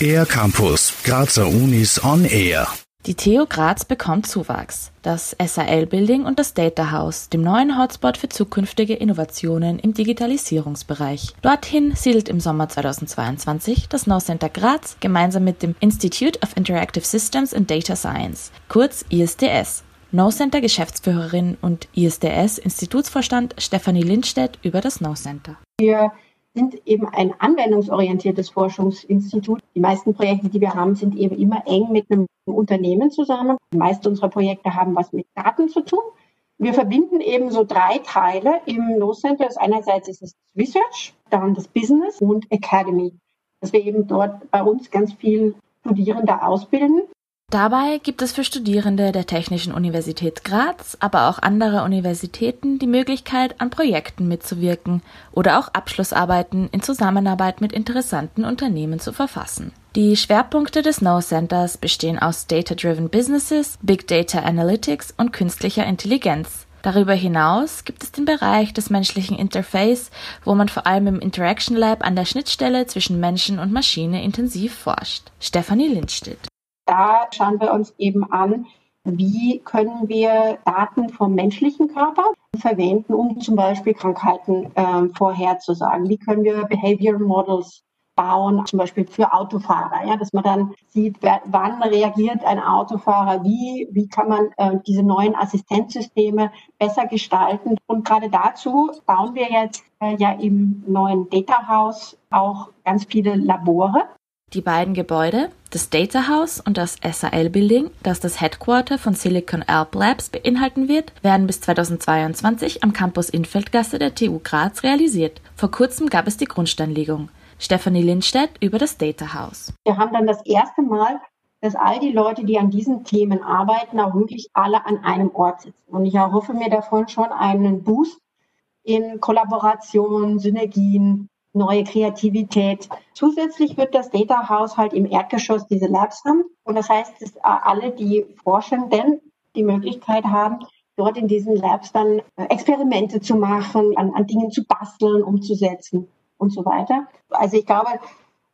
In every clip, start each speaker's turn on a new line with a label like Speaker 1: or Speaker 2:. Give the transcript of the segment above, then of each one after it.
Speaker 1: Air Campus, Grazer Unis on Air.
Speaker 2: Die TU Graz bekommt Zuwachs. Das SAL Building und das Data House, dem neuen Hotspot für zukünftige Innovationen im Digitalisierungsbereich. Dorthin siedelt im Sommer 2022 das Know Center Graz gemeinsam mit dem Institute of Interactive Systems and Data Science, kurz ISDS. Know Center Geschäftsführerin und ISDS Institutsvorstand Stefanie Lindstedt über das Know Center.
Speaker 3: Wir sind eben ein anwendungsorientiertes Forschungsinstitut. Die meisten Projekte, die wir haben, sind eben immer eng mit einem Unternehmen zusammen. Die meisten unserer Projekte haben was mit Daten zu tun. Wir verbinden eben so drei Teile im No Center. Einerseits ist es Research, dann das Business und Academy. Dass wir eben dort bei uns ganz viel Studierende ausbilden.
Speaker 2: Dabei gibt es für Studierende der Technischen Universität Graz, aber auch anderer Universitäten die Möglichkeit, an Projekten mitzuwirken oder auch Abschlussarbeiten in Zusammenarbeit mit interessanten Unternehmen zu verfassen. Die Schwerpunkte des Know Centers bestehen aus Data-Driven Businesses, Big Data Analytics und künstlicher Intelligenz. Darüber hinaus gibt es den Bereich des menschlichen Interface, wo man vor allem im Interaction Lab an der Schnittstelle zwischen Menschen und Maschine intensiv forscht. Stefanie Lindstedt
Speaker 3: da schauen wir uns eben an, wie können wir Daten vom menschlichen Körper verwenden, um zum Beispiel Krankheiten äh, vorherzusagen? Wie können wir Behavioral Models bauen, zum Beispiel für Autofahrer, ja, dass man dann sieht, wer, wann reagiert ein Autofahrer wie, wie kann man äh, diese neuen Assistenzsysteme besser gestalten. Und gerade dazu bauen wir jetzt äh, ja im neuen Data House auch ganz viele Labore.
Speaker 2: Die beiden Gebäude, das Data House und das SAL Building, das das Headquarter von Silicon Alp Labs beinhalten wird, werden bis 2022 am Campus Infeldgasse der TU Graz realisiert. Vor kurzem gab es die Grundsteinlegung. Stefanie Lindstedt über das Data House.
Speaker 3: Wir haben dann das erste Mal, dass all die Leute, die an diesen Themen arbeiten, auch wirklich alle an einem Ort sitzen. Und ich erhoffe mir davon schon einen Boost in Kollaboration, Synergien, neue Kreativität. Zusätzlich wird das Data House halt im Erdgeschoss diese Labs haben. Und das heißt, dass alle, die Forschenden die Möglichkeit haben, dort in diesen Labs dann äh, Experimente zu machen, an, an Dingen zu basteln, umzusetzen und so weiter. Also ich glaube,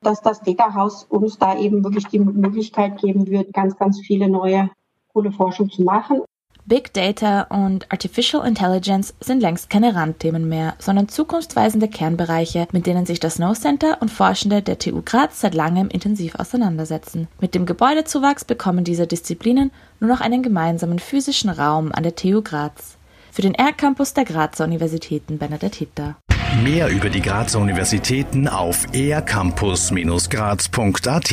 Speaker 3: dass das Data House uns da eben wirklich die Möglichkeit geben wird, ganz, ganz viele neue coole Forschung zu machen.
Speaker 2: Big Data und Artificial Intelligence sind längst keine Randthemen mehr, sondern zukunftsweisende Kernbereiche, mit denen sich das Snow Center und Forschende der TU Graz seit langem intensiv auseinandersetzen. Mit dem Gebäudezuwachs bekommen diese Disziplinen nur noch einen gemeinsamen physischen Raum an der TU Graz. Für den R-Campus der Grazer Universitäten Bernadette Hitter.
Speaker 1: Mehr über die Grazer Universitäten auf ercampus-graz.at